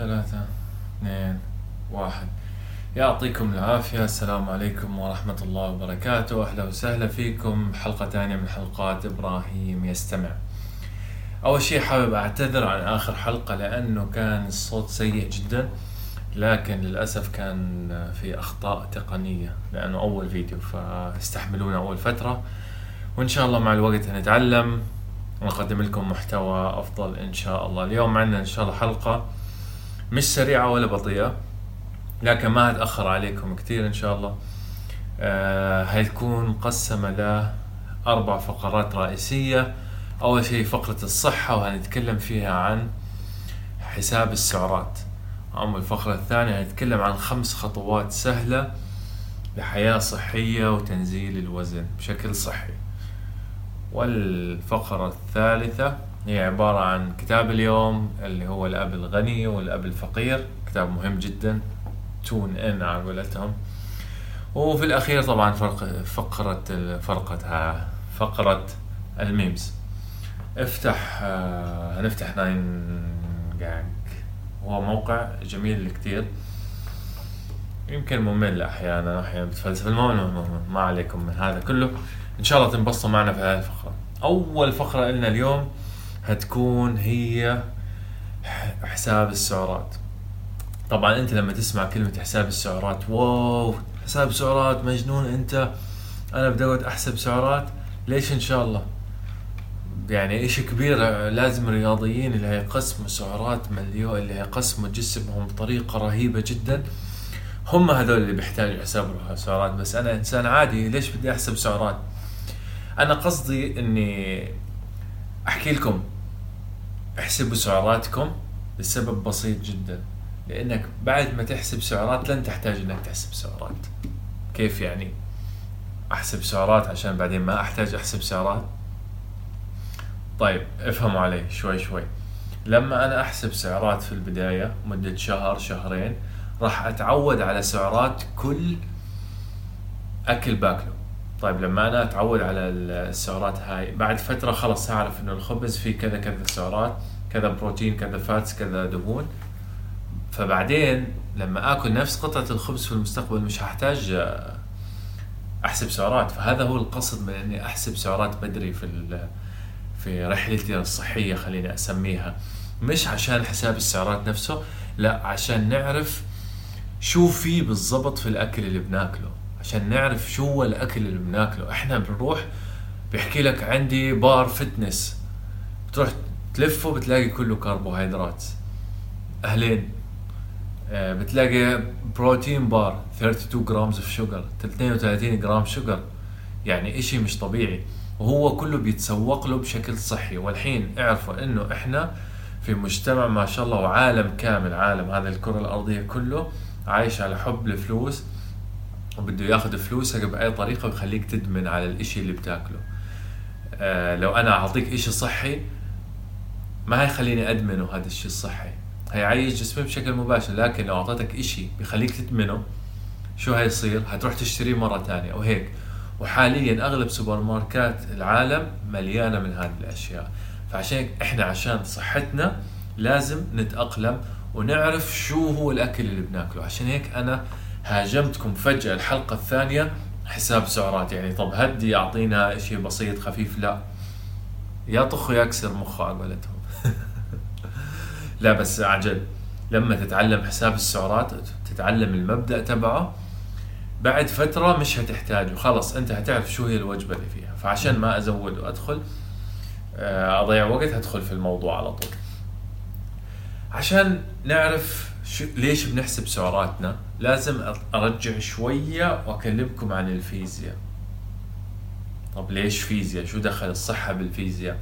ثلاثة اثنين واحد. يعطيكم العافية. السلام عليكم ورحمة الله وبركاته. أهلا وسهلا فيكم. حلقة ثانية من حلقات إبراهيم يستمع. أول شيء حابب أعتذر عن آخر حلقة لأنه كان الصوت سيء جدا لكن للأسف كان في أخطاء تقنية لأنه أول فيديو فاستحملونا أول فترة. وإن شاء الله مع الوقت هنتعلم. ونقدم لكم محتوى أفضل إن شاء الله. اليوم عندنا إن شاء الله حلقة مش سريعة ولا بطيئة لكن ما هتأخر عليكم كثير إن شاء الله. آه هتكون مقسمة لأربع فقرات رئيسية. أول شيء فقرة الصحة وهنتكلم فيها عن حساب السعرات. أما الفقرة الثانية هنتكلم عن خمس خطوات سهلة لحياة صحية وتنزيل الوزن بشكل صحي. والفقرة الثالثة هي عبارة عن كتاب اليوم اللي هو الأب الغني والأب الفقير. كتاب مهم جدا. tune in على قولتهم. وفي الأخير طبعا فرق فقرة فرقة فقرة ال memes. افتح آه، هنفتح 9GAG هو موقع جميل كتير. يمكن ممل أحيانا. أحيانا بتفلسف. المهم ما عليكم من هذا كله. إن شاء الله تنبسطوا معنا في هذه الفقرة. أول فقرة لنا اليوم هتكون هي حساب السعرات. طبعا أنت لما تسمع كلمة حساب السعرات واو حساب سعرات مجنون أنت. أنا بدي أحسب سعرات ليش إن شاء الله؟ يعني اشي كبير لازم الرياضيين اللي هيقسموا سعرات مليون اللي هيقسموا جسمهم بطريقة رهيبة جدا هم هذول اللي بيحتاجوا يحسبوا سعرات بس أنا إنسان عادي ليش بدي أحسب سعرات؟ أنا قصدي إني أحكي لكم احسبوا سعراتكم لسبب بسيط جدا. لأنك بعد ما تحسب سعرات لن تحتاج إنك تحسب سعرات. كيف يعني أحسب سعرات عشان بعدين ما أحتاج أحسب سعرات؟ طيب افهموا علي شوي شوي. لما أنا أحسب سعرات في البداية مدة شهر شهرين راح أتعود على سعرات كل أكل باكله. طيب لما أنا أتعود على السعرات هاي بعد فترة خلاص أعرف إنه الخبز فيه كذا كذا سعرات. كذا بروتين كذا فاتس كذا دهون. فبعدين لما آكل نفس قطعة الخبز في المستقبل مش هحتاج أحسب سعرات. فهذا هو القصد من إني أحسب سعرات بدري في في رحلتي الصحية خليني أسميها. مش عشان حساب السعرات نفسه لا عشان نعرف شو في بالضبط في الأكل اللي بناكله. عشان نعرف شو هو الأكل اللي بناكله. إحنا بنروح بيحكي لك عندي bar fitness بتروح تلفه بتلاقي كله كربوهيدرات. أهلين. آه، بتلاقي protein bar 32 gram of sugar 32 gram sugar يعني إشي مش طبيعي. وهو كله بيتسوق له بشكل صحي. والحين اعرفوا إنه إحنا في مجتمع ما شاء الله وعالم كامل عالم هذه الكرة الأرضية كله عايش على حب الفلوس وبده ياخذ فلوسك بأي طريقة ويخليك تدمن على الإشي اللي بتاكله. آه لو أنا أعطيك إشي صحي ما هيخليني أدمنه؟ هذا الشيء الصحي. هيعيش جسمي بشكل مباشر لكن لو اعطيتك إشي بيخليك تدمنه شو هيصير؟ هتروح تشتريه مرة ثانية وهيك وحاليا أغلب سوبر ماركات العالم مليانة من هذه الأشياء. فعشان إحنا عشان صحتنا لازم نتأقلم ونعرف شو هو الأكل اللي بناكله. عشان هيك أنا هاجمتكم فجأة الحلقة الثانية حساب سعرات. يعني طب هدي أعطينا شيء بسيط خفيف لا. يا طخ يا أكسر مخه على قولتهم لا بس عجل لما تتعلم حساب السعرات تتعلم المبدأ تبعه بعد فترة مش هتحتاجه. خلص أنت هتعرف شو هي الوجبة اللي فيها. فعشان ما أزود وأدخل آه، أضيع وقت هدخل في الموضوع على طول. عشان نعرف شو ليش بنحسب سعراتنا لازم أرجع شوية وأكلمكم عن الفيزياء. طب ليش فيزياء؟ شو دخل الصحة بالفيزياء؟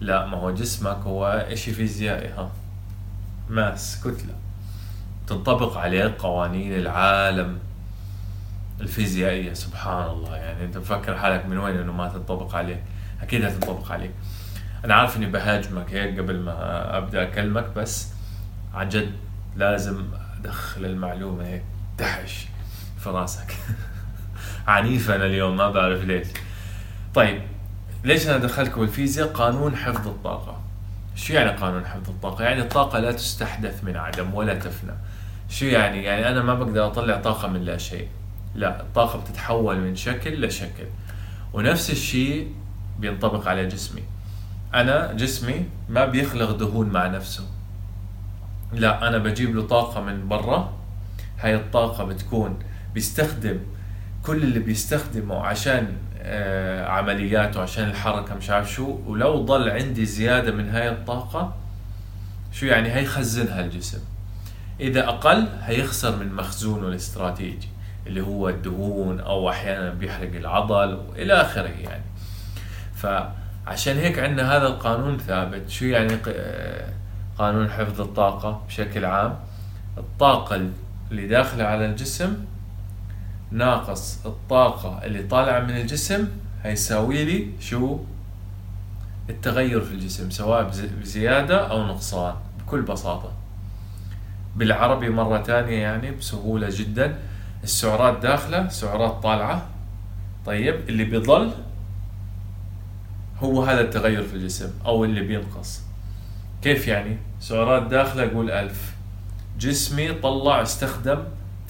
لا ما هو جسمك هو إشي فيزيائي ها. ماس كتلة تنطبق عليه قوانين العالم الفيزيائية سبحان الله يعني أنت مفكر حالك من وين إنه ما تنطبق عليك أكيد هتنطبق عليك أنا عارف إني بهاجمك هيك قبل ما أبدأ أكلمك بس عن جد لازم أدخل المعلومة هيك دحش في راسك. عنيف أنا اليوم ما بعرف ليش. طيب ليش أنا دخلكم الفيزياء قانون حفظ الطاقة. شو يعني قانون حفظ الطاقة؟ يعني الطاقة لا تستحدث من عدم ولا تفنى. شو يعني؟ يعني أنا ما بقدر أطلع طاقة من لا شيء. لا الطاقة بتتحول من شكل لشكل. ونفس الشيء بينطبق على جسمي. أنا جسمي ما بيخلق دهون مع نفسه. لا أنا بجيب له طاقة من برا. هاي الطاقة بتكون بيستخدم كل اللي بيستخدمه عشان عمليات وعشان الحركة مش عارف شو. ولو ضل عندي زيادة من هاي الطاقة شو يعني؟ هيخزنها الجسم. إذا أقل هيخسر من مخزونه الاستراتيجي اللي هو الدهون أو أحيانا بيحرق العضل وإلى آخره يعني. فعشان هيك عندنا هذا القانون ثابت. شو يعني؟ آه، قانون حفظ الطاقة بشكل عام. الطاقة اللي داخلة على الجسم ناقص الطاقة اللي طالعة من الجسم هيساوي لي شو؟ التغير في الجسم سواء بزيادة أو نقصان بكل بساطة. بالعربي مرة ثانية يعني بسهولة جدا. السعرات داخلة سعرات طالعة. طيب اللي بيضل هو هذا التغير في الجسم أو اللي بينقص. كيف يعني؟ سعرات داخلة أقول ألف. جسمي طلع استخدم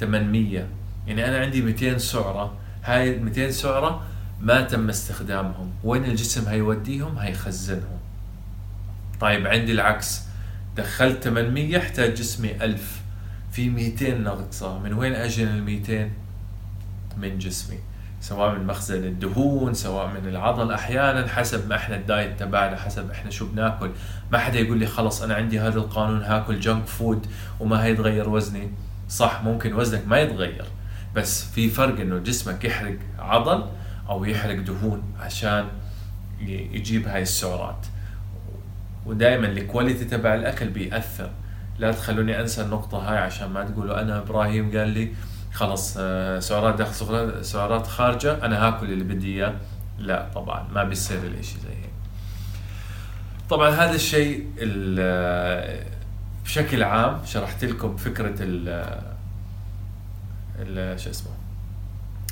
800 يعني أنا عندي 200 سعرة. هاي 200 سعرة ما تم استخدامهم. وين الجسم هيوديهم؟ هيخزنهم. طيب عندي العكس. دخلت 800 احتاج جسمي 1000 في 200 ناقصه من وين أجي ال 200 من جسمي. سواء من مخزن الدهون سواء من العضل. أحيانا حسب ما إحنا الدايت تبعنا حسب إحنا شو بناكل. ما حدا يقول لي خلص أنا عندي هذا القانون هاكل junk food وما هيتغير وزني. صح ممكن وزنك ما يتغير. بس في فرق إنه جسمك يحرق عضل أو يحرق دهون عشان يجيب هاي السعرات. ودائما ال quality تبع الأكل بيأثر. لا تخلوني أنسى النقطة هاي عشان ما تقولوا أنا إبراهيم قال لي خلص آه، سعرات داخل سعرات خارجة أنا هاكل اللي بدي إياه. لا طبعا ما بيصير الإشي زي هيك. طبعا هذا الشيء بشكل عام شرحت لكم فكرة شو اسمه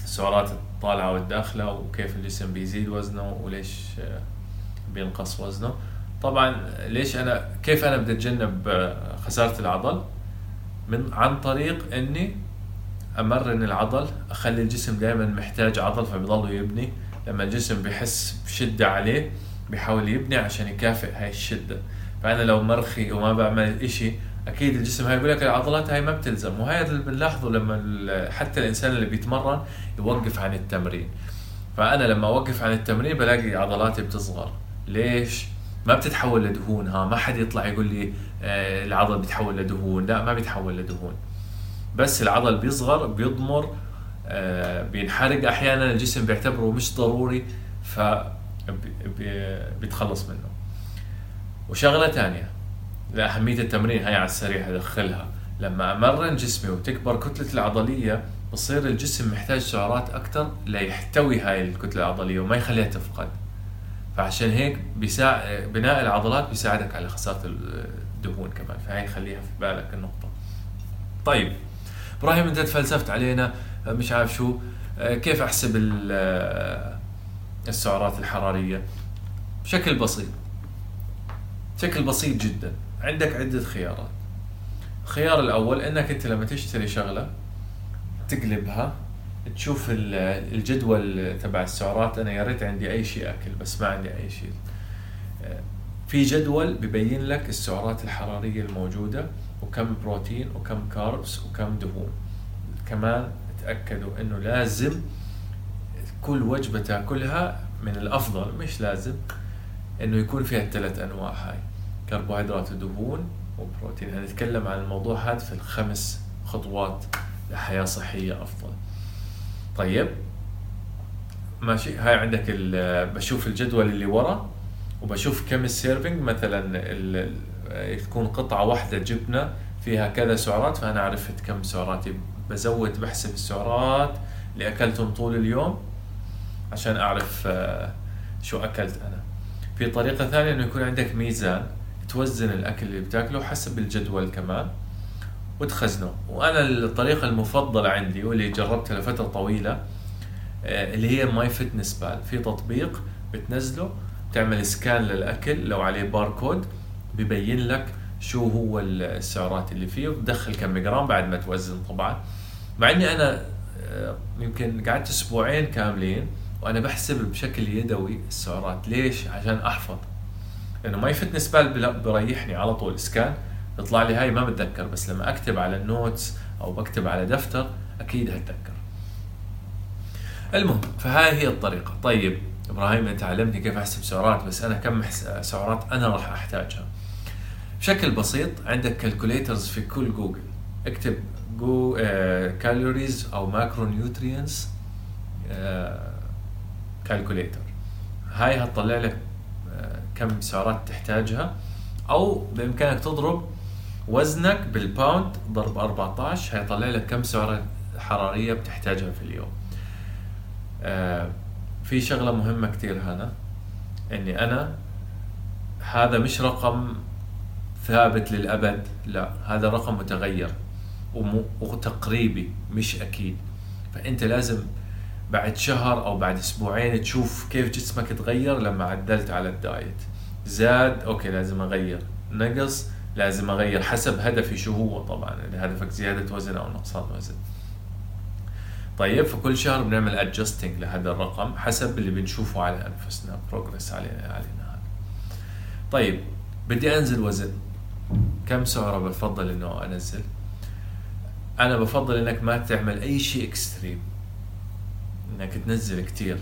السعرات الطالعة والداخلة وكيف الجسم بيزيد وزنه وليش آه، بينقص وزنه. طبعا ليش أنا كيف أنا بدي أتجنب آه، خسارة العضل؟ من عن طريق إني أمرن العضل أخلي الجسم دائما محتاج عضل فبيضل يبني. لما الجسم بحس بشدة عليه بيحاول يبني عشان يكافئ هاي الشدة. فأنا لو مرخي وما بعمل إشي أكيد الجسم هاي يقول لك العضلات هاي ما بتلزم وهي اللي بنلاحظه لما حتى الإنسان اللي بيتمرن يوقف عن التمرين. فأنا لما أوقف عن التمرين بلاقي عضلاتي بتصغر. ليش؟ ما بتتحول لدهون ها ما حد يطلع يقول لي آه العضل بيتحول لدهون لا ما بيتحول لدهون. بس العضل بيصغر بيضمر آه بينحرق. أحيانا الجسم بيعتبره مش ضروري ف بيتخلص منه. وشغلة ثانية لأهمية التمرين هاي على السريع أدخلها. لما أمرن جسمي وتكبر كتلة العضلية بصير الجسم محتاج سعرات أكثر ليحتوي هاي الكتلة العضلية وما يخليها تفقد. فعشان هيك بيساعد بناء العضلات بيساعدك على خسارة الدهون كمان. فهي خليها في بالك النقطة. طيب إبراهيم أنت تفلسفت علينا مش عارف شو. كيف أحسب السعرات الحرارية؟ بشكل بسيط. بشكل بسيط جدا. عندك عدة خيارات. الخيار الأول إنك أنت لما تشتري شغلة تقلبها تشوف الجدول تبع السعرات أنا يا ريت عندي أي شيء أكل بس ما عندي أي شيء. في جدول ببين لك السعرات الحرارية الموجودة وكم بروتين وكم كاربس وكم دهون. كمان تأكدوا إنه لازم كل وجبة تأكلها من الأفضل مش لازم إنه يكون فيها الثلاث أنواع هاي. كربوهيدرات ودهون وبروتين. هنتكلم عن الموضوع هذا في الخمس خطوات لحياة صحية أفضل. طيب. ماشي. هاي عندك بشوف الجدول اللي ورا وبشوف كم السيرفنج مثلا تكون قطعة واحدة جبنة فيها كذا سعرات فأنا عرفت كم سعراتي. بزود بحسب السعرات اللي أكلتهم طول اليوم عشان أعرف آه، شو أكلت أنا. في طريقة ثانية إنه يكون عندك ميزان. توزن الأكل اللي بتاكله حسب الجدول كمان وتخزنه. وأنا الطريقة المفضلة عندي واللي جربتها لفترة طويلة آه، اللي هي MyFitnessPal في تطبيق بتنزله تعمل scan للأكل لو عليه باركود ببين لك شو هو السعرات اللي فيه وتدخل كم جرام بعد ما توزن طبعا. مع إني أنا آه، يمكن قعدت أسبوعين كاملين وأنا بحسب بشكل يدوي السعرات. ليش؟ عشان أحفظ. لأنه MyFitnessPal بريحني على طول. scan يطلع لي هاي ما بتذكر بس لما أكتب على ال notes أو بكتب على دفتر أكيد هتذكر. المهم فهاي هي الطريقة. طيب إبراهيم أنت علمتني كيف أحسب سعرات بس أنا كم سعرات أنا راح أحتاجها. بشكل بسيط عندك calculators في كل جوجل. اكتب جو calories أو macro nutrients calculator هاي هتطلع لك آه، كم سعرات تحتاجها أو بإمكانك تضرب وزنك بال pound ضرب 14 هيطلع لك كم سعرة حرارية بتحتاجها في اليوم. آه في شغلة مهمة كتير هنا إني أنا هذا مش رقم ثابت للأبد لا هذا رقم متغير وتقريبي مش أكيد. فأنت لازم بعد شهر أو بعد أسبوعين تشوف كيف جسمك تغير لما عدلت على ال diet. زاد okay لازم أغير نقص لازم أغير حسب هدفي شو هو طبعا إذا هدفك زيادة وزن أو نقصان وزن. طيب فكل شهر بنعمل adjusting لهذا الرقم حسب اللي بنشوفه على أنفسنا progress علينا علينا هذا طيب بدي أنزل وزن. كم سعرة بفضل إنه أنزل؟ أنا بفضل إنك ما تعمل أي شيء اكستريم إنك تنزل كثير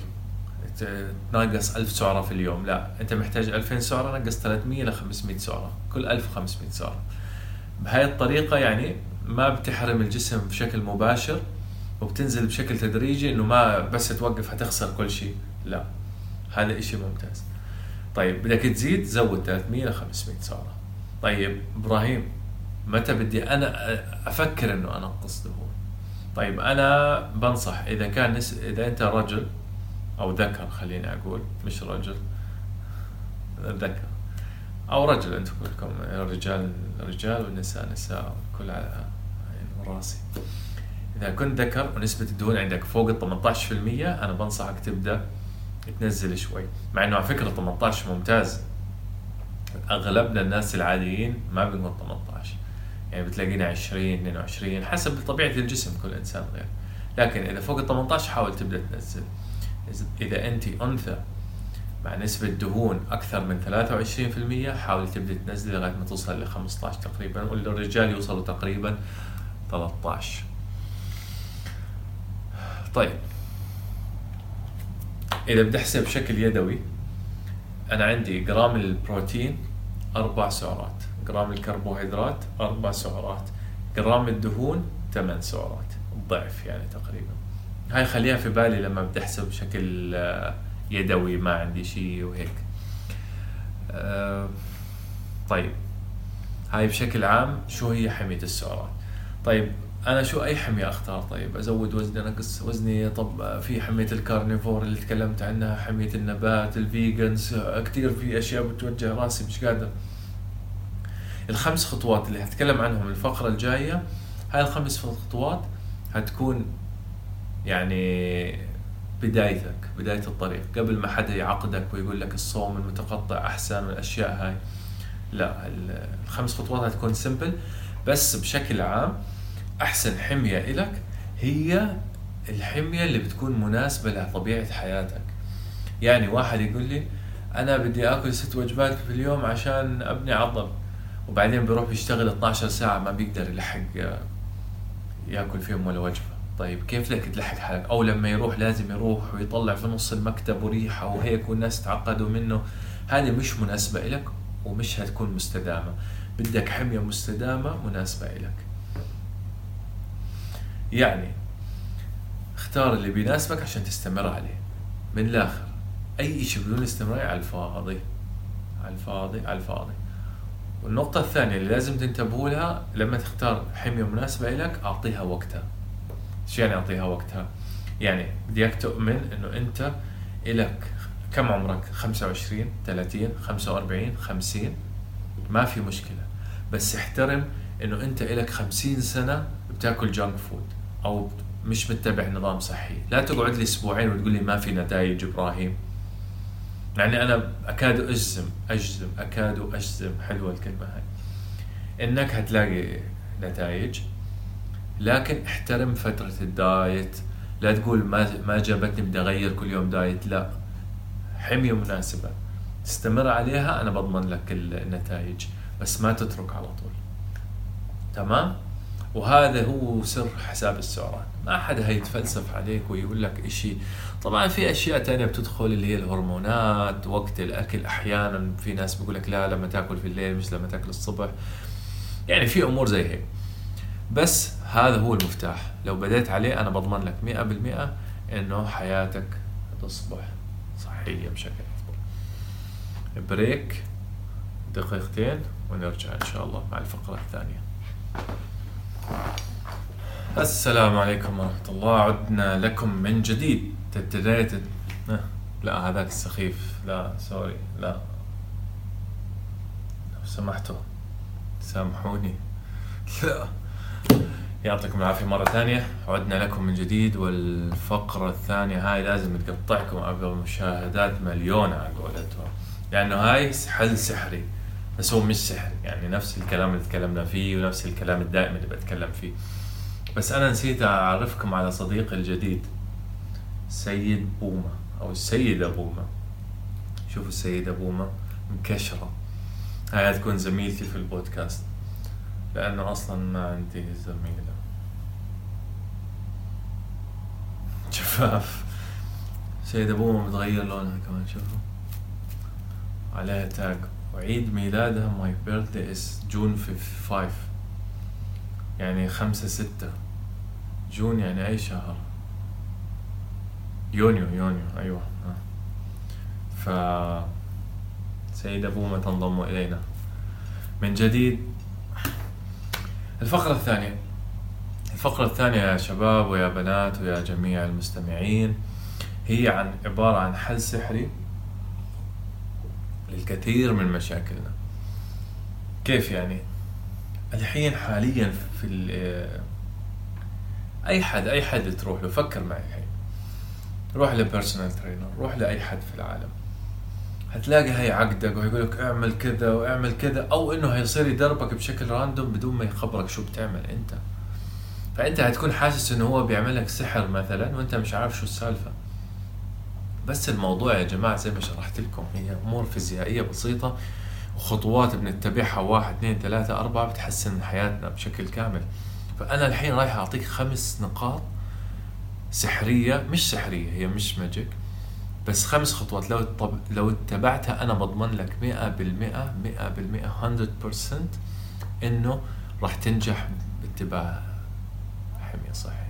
تناقص 1000 سعرة في اليوم. لا أنت محتاج 2000 سعرة نقص 300 ل 500 سعرة. كل 1500 سعرة. بهاي الطريقة يعني ما بتحرم الجسم بشكل مباشر وبتنزل بشكل تدريجي إنه ما بس توقف حتخسر كل شيء. لا هذا إشي ممتاز. طيب بدك تزيد زود 300 ل 500 سعرة. طيب إبراهيم متى بدي أنا أفكر إنه أنقص دهون؟ طيب أنا بنصح إذا كان نس... إذا أنت رجل أو ذكر خليني أقول مش رجل ذكر أو رجل أنتم كلكم رجال رجال والنساء نساء كل على راسي إذا كنت ذكر ونسبة الدهون عندك فوق ال 18% أنا بنصحك تبدأ تنزل شوي. مع إنه على فكرة 18 ممتاز. أغلبنا الناس العاديين ما بنقول 18 يعني بتلاقينا 20 22 حسب طبيعة الجسم كل إنسان غير. لكن إذا فوق ال 18 حاول تبدأ تنزل. اذا أنت أنثى مع نسبة دهون أكثر من 23% حاول تبدأ تنزلي لغاية ما توصل ل 15 تقريبا والرجال يوصلوا تقريبا 13 طيب. إذا بدي أحسب بشكل يدوي أنا عندي جرام البروتين أربع سعرات. جرام الكربوهيدرات أربع سعرات جرام الدهون ثمان سعرات. ضعف يعني تقريبا. هاي خليها في بالي لما بدي أحسب بشكل آه، يدوي ما عندي شيء وهيك. آه، طيب. هاي بشكل عام شو هي حمية السعرات؟ طيب أنا شو أي حمية أختار؟ طيب أزود وزني أنقص وزني؟ طب في حمية ال carnivore اللي تكلمت عنها حمية النبات ال vegans كثير في أشياء بتوجه راسي مش قادر. الخمس خطوات اللي هتكلم عنهم الفقرة الجاية هاي الخمس خطوات هتكون يعني بدايتك بداية الطريق. قبل ما حدا يعقدك ويقول لك الصوم المتقطع أحسن والأشياء هاي. لا الخمس خطوات هتكون سمبل بس بشكل عام أحسن حمية إلك هي الحمية اللي بتكون مناسبة لطبيعة حياتك. يعني واحد يقول لي أنا بدي آكل ست وجبات في اليوم عشان أبني عضل وبعدين بيروح يشتغل 12 ساعة ما بيقدر يلحق ياكل فيهم ولا وجبة. طيب كيف بدك تلحق حالك؟ أو لما يروح لازم يروح ويطلع في نص المكتب وريحة وهيك والناس تعقدوا منه. هذه مش مناسبة لك ومش هتكون مستدامة. بدك حمية مستدامة مناسبة لك يعني اختار اللي بيناسبك عشان تستمر عليه. من الآخر أي شيء بدون استمرار على الفاضي على الفاضي على الفاضي. والنقطة الثانية اللي لازم تنتبهوا لها لما تختار حمية مناسبة لك أعطيها وقتها. شو يعني أعطيها وقتها؟ يعني بدي اياك تؤمن إنه أنت إلك كم عمرك؟ 25 30 45 50 ما في مشكلة. بس احترم إنه أنت إلك 50 سنة بتاكل junk food أو مش متبع نظام صحي. لا تقعد لي أسبوعين وتقول لي ما في نتائج إبراهيم. يعني أنا أكاد أجزم أجزم أكاد أجزم حلوة الكلمة هاي. إنك هتلاقي نتائج لكن احترم فترة ال diet. لا تقول ما ما جابتني بدي أغير كل يوم دايت. لا حمية مناسبة. تستمر عليها أنا بضمن لك النتائج بس ما تترك على طول. تمام؟ وهذا هو سر حساب السعرات. ما حدا هيتفلسف عليك ويقول لك إشي. طبعا في أشياء تانية بتدخل اللي هي الهرمونات وقت الأكل أحيانا في ناس بيقول لك لا لما تأكل في الليل مش لما تأكل الصبح. يعني في أمور زي هيك. بس هذا هو المفتاح. لو بديت عليه أنا بضمن لك مئة بالمئة إنه حياتك تصبح صحية بشكل أفضل. break دقيقتين ونرجع إن شاء الله مع الفقرة الثانية. السلام عليكم ورحمة الله. عدنا لكم من جديد. تتريت لا هذاك السخيف. لا sorry. لا. لو سمحتوا. سامحوني. لا. يعطيكم العافية مرة ثانية. عدنا لكم من جديد والفقرة الثانية هاي لازم تقطعكم أبغى مشاهدات مليونة على قولتهم. لأنه هاي حل سحري. بس هو مش سحري يعني نفس الكلام اللي تكلمنا فيه ونفس الكلام الدائم اللي بتكلم فيه. بس أنا نسيت أعرفكم على صديقي الجديد سيد بومة أو السيدة بومة. شوفوا السيدة بومة مكشرة. هاي تكون زميلتي في البودكاست لأنه أصلا ما عندي زميلة. شفاف سيدة بومة متغير لونها كمان شوفوا. عليها تاج وعيد ميلادها my birthday is June 5 يعني خمسة ستة. June يعني أي شهر. يونيو يونيو أيوة. ف سيدة بومة تنضم إلينا. من جديد. الفقرة الثانية. الفقرة الثانية يا شباب ويا بنات ويا جميع المستمعين هي عن عبارة عن حل سحري للكثير من مشاكلنا. كيف يعني؟ الحين حاليا في أي حد أي حد تروح له فكر معي الحين. روح ل personal trainer روح لأي حد في العالم. هتلاقي هي عقدك ويقول لك اعمل كذا واعمل كذا أو إنه هيصير يدربك بشكل random بدون ما يخبرك شو بتعمل أنت. فأنت هتكون حاسس إنه هو بيعمل لك سحر مثلا وأنت مش عارف شو السالفة. بس الموضوع يا جماعة زي ما شرحت لكم هي أمور فيزيائية بسيطة وخطوات بنتبعها واحد اثنين ثلاثة أربعة بتحسن من حياتنا بشكل كامل. فأنا الحين رايح أعطيك خمس نقاط سحرية مش سحرية هي مش magic بس خمس خطوات. لو طب لو اتبعتها أنا بضمن لك 100% 100% 100% إنه راح تنجح باتباع حمية صحية.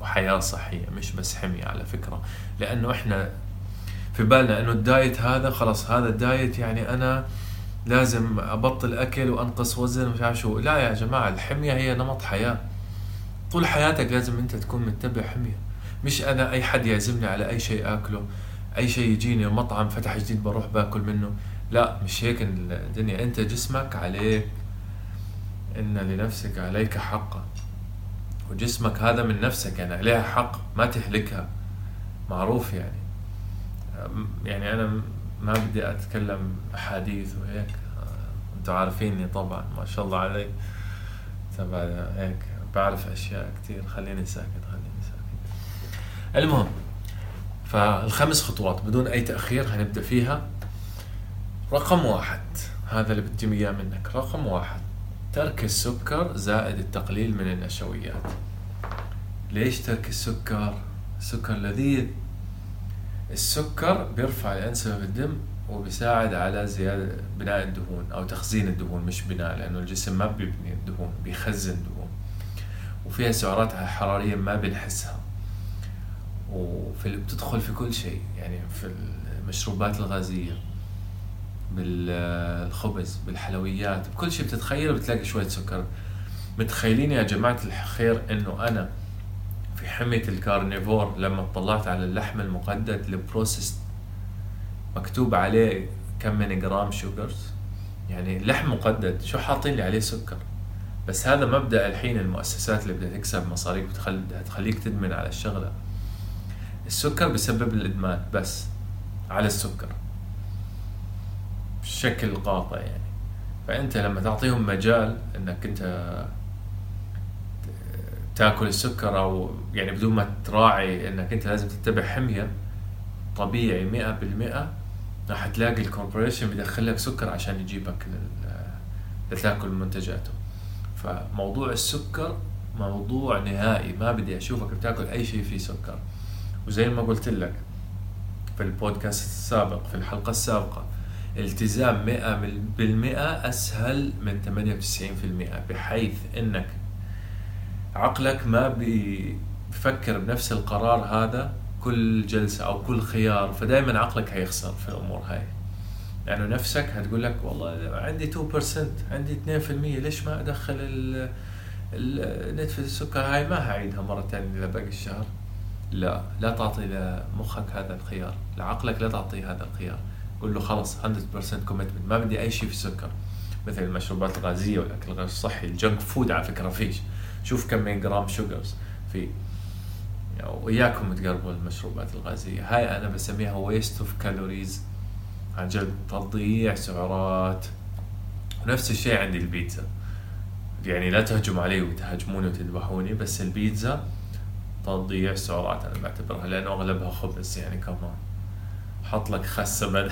وحياة صحية مش بس حمية على فكرة. لأنه إحنا في بالنا إنه ال diet هذا خلاص هذا ال diet يعني أنا لازم أبطل أكل وأنقص وزن مش عارف شو. لا يا جماعة الحمية هي نمط حياة. طول حياتك لازم أنت تكون متبع حمية. مش أنا أي حد يعزمني على أي شيء آكله أي شيء يجيني مطعم فتح جديد بروح باكل منه. لا مش هيك الدنيا. أنت جسمك عليك. إن لنفسك عليك حقا. وجسمك هذا من نفسك يعني عليها حق ما تهلكها. معروف يعني. يعني أنا ما بدي أتكلم أحاديث وهيك. أنتوا عارفيني طبعا ما شاء الله علي. تبع هيك بعرف أشياء كثير خليني ساكت خليني ساكت. المهم فالخمس خطوات بدون أي تأخير هنبدأ فيها. رقم واحد هذا اللي بدي إياه منك رقم واحد. ترك السكر زائد التقليل من النشويات. ليش ترك السكر؟ السكر لذيذ. السكر بيرفع الانسولين في الدم وبيساعد على زيادة بناء الدهون أو تخزين الدهون مش بناء لأنه الجسم ما بيبني الدهون بيخزن دهون وفيها سعرات حرارية ما بنحسها. وفي بتدخل في كل شيء يعني في المشروبات الغازية. بالخبز بالحلويات بكل شيء بتتخيله بتلاقي شوية سكر. متخيلين يا جماعة الخير إنه أنا في حمية ال carnivore لما طلعت على اللحم المقدد ال processed مكتوب عليه كم من جرام sugars؟ يعني لحم مقدد شو حاطين لي عليه سكر؟ بس هذا مبدأ الحين المؤسسات اللي بدها تكسب مصاريف بتخليك تدمن على الشغلة. السكر بسبب الإدمان بس على السكر. بشكل قاطع يعني. فأنت لما تعطيهم مجال إنك أنت تاكل السكر أو يعني بدون ما تراعي إنك أنت لازم تتبع حمية طبيعي مئة بالمئة راح تلاقي الكوربوريشن بيدخل لك سكر عشان يجيبك لتاكل منتجاته. فموضوع السكر موضوع نهائي ما بدي أشوفك بتاكل أي شيء فيه سكر. وزي ما قلت لك في البودكاست السابق في الحلقة السابقة التزام مئة بالمئة أسهل من 98% بحيث أنك عقلك ما بيفكر بنفس القرار هذا كل جلسة أو كل خيار فدائما عقلك هيخسر في الأمور هاي. لأنه يعني نفسك هتقول لك والله عندي 2% عندي 2% ليش ما أدخل نتفة السكر هاي؟ ما هعيدها مرة ثانية لباقي الشهر. لا لا تعطي لمخك هذا الخيار لعقلك لا تعطيه هذا الخيار. قول له خلص 100% commitment ما بدي أي شيء في السكر. مثل المشروبات الغازية والأكل غير الصحي ال junk food على فكرة فيش. شوف كم من جرام sugars في. وإياكم تقربوا المشروبات الغازية. هاي أنا بسميها waste of calories عن جد تضييع سعرات. ونفس الشيء عندي البيتزا. يعني لا تهجم علي وتهاجموني وتذبحوني بس البيتزا تضييع سعرات أنا بعتبرها لأنه أغلبها خبز يعني كمان حط لك خسه بدل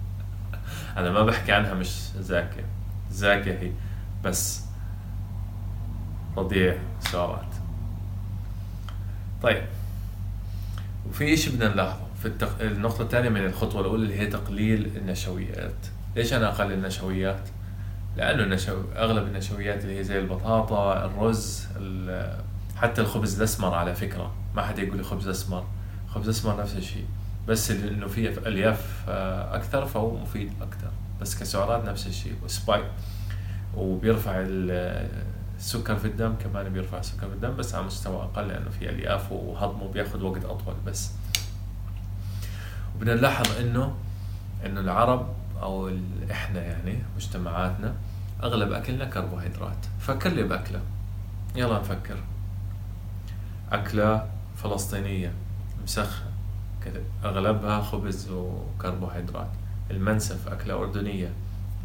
أنا ما بحكي عنها مش زاكيه زاكيه هي. بس تضييع سعرات طيب. وفي شيء بدنا نلاحظه. في التق... النقطة الثانية من الخطوة الأولى اللي هي تقليل النشويات. ليش أنا أقلل النشويات؟ لأنه النشو... أغلب النشويات اللي هي زي البطاطا الرز حتى الخبز الأسمر على فكرة. ما حدا يقول لي خبز أسمر. خبز أسمر نفس الشيء. بس إنه فيه الياف آه، أكثر فهو مفيد أكثر. بس كسعرات نفس الشيء. وسبايك. وبيرفع السكر في الدم كمان بيرفع السكر في الدم بس على مستوى أقل لأنه في ألياف وهضمه بياخذ وقت أطول بس. وبدنا نلاحظ إنه إنه العرب أو إحنا يعني مجتمعاتنا أغلب أكلنا كربوهيدرات. فكر لي بأكلة. يلا نفكر. أكلة فلسطينية مسخن أغلبها خبز وكربوهيدرات. المنسف أكلة أردنية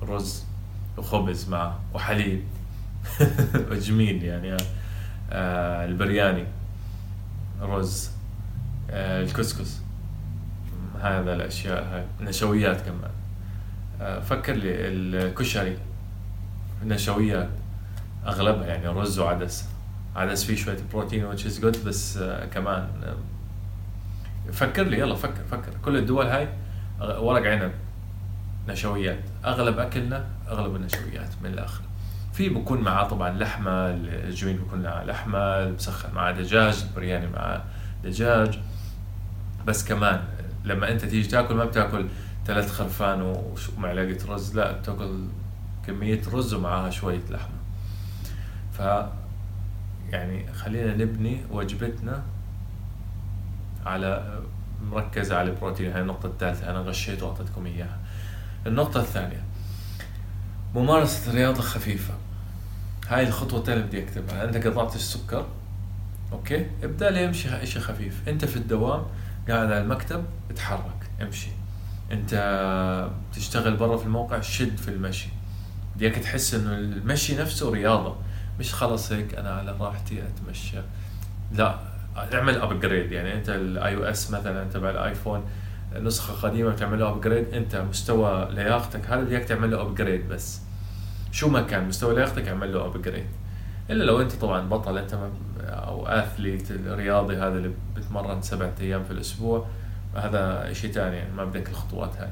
رز وخبز معه وحليب. وجميل يعني. آه البرياني رز آه الكسكس. هذا الأشياء هاي نشويات كمان. آه فكر لي الكشري نشويات أغلبها يعني رز وعدس. عدس فيه شوية بروتين which is good بس uh, كمان فكر لي يلا فكر فكر. كل الدول هاي ورق عنب نشويات. أغلب أكلنا أغلب النشويات من الآخر. في بكون معاه طبعا لحمة الجوين بكون معاه لحمة المسخن معاه دجاج البرياني معاه دجاج. بس كمان لما أنت تيجي تاكل ما بتاكل ثلاث خرفان ومعلقة رز لا بتاكل كمية رز ومعاها شوية لحمة. ف يعني خلينا نبني وجبتنا على مركزة على البروتين هاي النقطة الثالثة. أنا غشيت وأعطيتكم إياها. النقطة الثانية ممارسة رياضة خفيفة. هاي الخطوة الثانية بدي أكتبها. أنت قطعت السكر أوكي؟ ابدأ لي امشي إشي خفيف. أنت في الدوام قاعد على المكتب اتحرك امشي. أنت تشتغل برا في الموقع شد في المشي. بديك تحس إنه المشي نفسه رياضة. مش خلص هيك أنا على راحتي أتمشى. لا اعمل upgrade يعني أنت ال iOS مثلا تبع ال iPhone نسخة قديمة بتعمل له upgrade أنت مستوى لياقتك هذا بدك تعمل له upgrade بس. شو ما كان مستوى لياقتك اعمل له upgrade إلا لو أنت طبعا بطل أنت أو اثليت الرياضي هذا اللي بتمرن سبعة أيام في الأسبوع هذا شيء ثاني يعني ما بدك الخطوات هاي.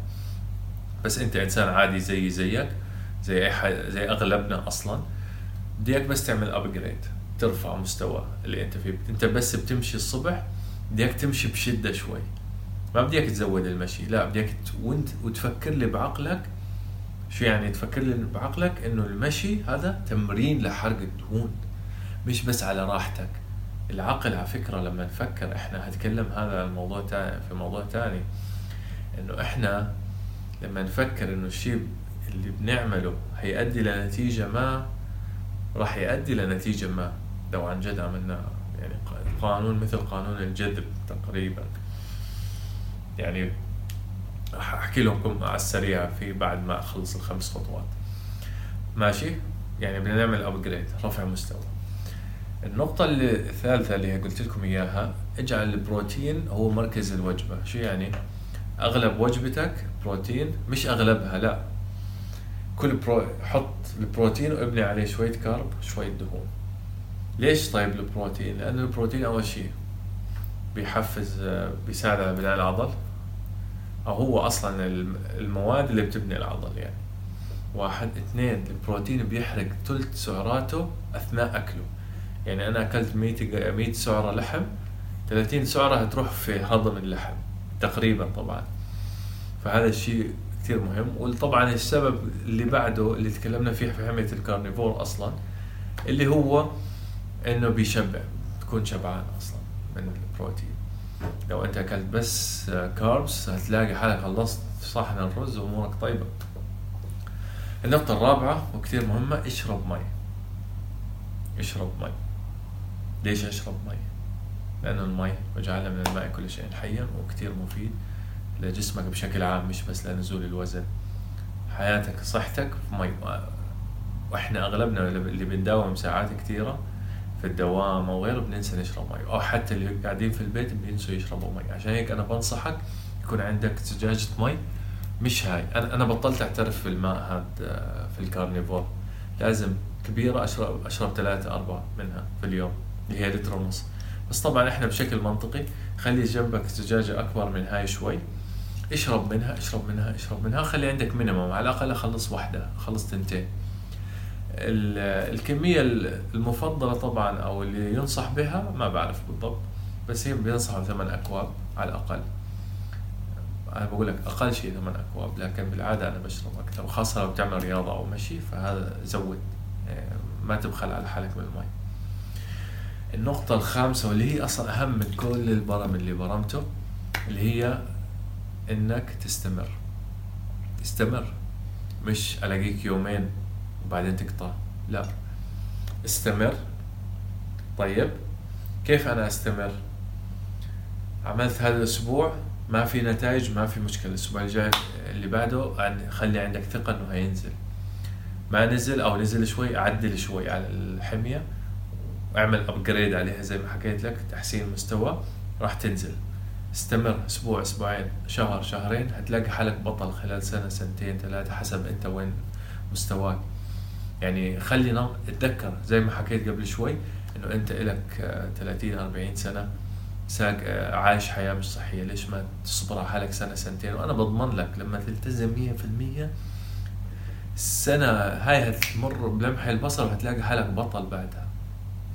بس أنت إنسان عادي زي زيك زي أي زي أغلبنا أصلا بديك بس تعمل ابجريد ترفع مستوى اللي أنت فيه. أنت بس بتمشي الصبح بديك تمشي بشدة شوي. ما بديك تزود المشي لا بديك وأنت وتفكر لي بعقلك شو يعني تفكر لي بعقلك إنه المشي هذا تمرين لحرق الدهون مش بس على راحتك. العقل على فكرة لما نفكر إحنا هتكلم هذا الموضوع تاني في موضوع تاني. إنه إحنا لما نفكر إنه الشيء اللي بنعمله هيؤدي لنتيجة ما راح يؤدي لنتيجة ما. لو عن جد عملنا يعني قانون مثل قانون الجذب تقريبا. يعني أحكي لكم على السريع في بعد ما أخلص الخمس خطوات. ماشي؟ يعني بدنا نعمل upgrade رفع مستوى. النقطة الثالثة اللي قلت لكم إياها اجعل البروتين هو مركز الوجبة. شو يعني؟ أغلب وجبتك بروتين مش أغلبها لا. كل برو... حط البروتين وابني عليه شوية carb شوية دهون. ليش طيب البروتين؟ لأن البروتين أول شيء بيحفز بيساعد على بناء العضل أو هو أصلا المواد اللي بتبني العضل يعني. واحد اثنين البروتين بيحرق ثلث سعراته أثناء أكله. يعني أنا أكلت 100 100 سعرة لحم 30 سعرة هتروح في هضم اللحم تقريبا طبعا. فهذا الشيء كثير مهم. وطبعا السبب اللي بعده اللي تكلمنا فيه في حميه الكارنيفور أصلا اللي هو إنه بيشبع تكون شبعان أصلا من البروتين. لو أنت أكلت بس carbs هتلاقي حالك خلصت صحن الرز وأمورك طيبة. النقطة الرابعة وكثير مهمة اشرب مي. اشرب مي. ليش أشرب مي؟ لأن المي وجعلنا من الماء كل شيء حيا وكتير مفيد لجسمك بشكل عام مش بس لنزول الوزن. حياتك صحتك في مي. وإحنا أغلبنا اللي بنداوم ساعات كثيرة في الدوام أو غيره بننسى نشرب مي أو حتى اللي قاعدين في البيت بينسوا يشربوا مي عشان هيك أنا بنصحك يكون عندك زجاجة مي مش هاي. أنا أنا بطلت أعترف في الماء هذا آه، في ال carnivore. لازم كبيرة أشرب أشرب ثلاثة أربعة منها في اليوم. اللي هي لتر ونص. بس طبعا إحنا بشكل منطقي خلي جنبك زجاجة أكبر من هاي شوي. اشرب منها اشرب منها اشرب منها. خلي عندك مينيموم على الأقل خلص واحدة خلص تنتين. الكمية المفضلة طبعا أو اللي ينصح بها ما بعرف بالضبط بس هي بينصحوا ثمان أكواب على الأقل. أنا بقول لك أقل شيء ثمان أكواب لكن بالعادة أنا بشرب أكثر وخاصة لو بتعمل رياضة أو مشي فهذا زود. يعني ما تبخل على حالك بالمي. النقطة الخامسة واللي هي أصلا أهم من كل البرم اللي برمته اللي هي إنك تستمر. استمر مش ألاقيك يومين وبعدين تقطع. لا. استمر. طيب. كيف أنا أستمر؟ عملت هذا الأسبوع ما في نتائج ما في مشكلة. الأسبوع الجاي اللي بعده خلي عندك ثقة إنه هينزل. ما نزل أو نزل شوي عدل شوي على الحمية اعمل ابجريد عليها زي ما حكيت لك تحسين مستوى راح تنزل. استمر أسبوع أسبوعين شهر شهرين هتلاقي حالك بطل خلال سنة سنتين ثلاثة حسب أنت وين مستواك. يعني خلينا اتذكر زي ما حكيت قبل شوي إنه أنت لك 30 40 سنة ساق عايش حياة مش صحية. ليش ما تصبر على حالك سنة سنتين؟ وأنا بضمن لك لما تلتزم 100% السنة هاي هتمر بلمح البصر وهتلاقي حالك بطل بعدها.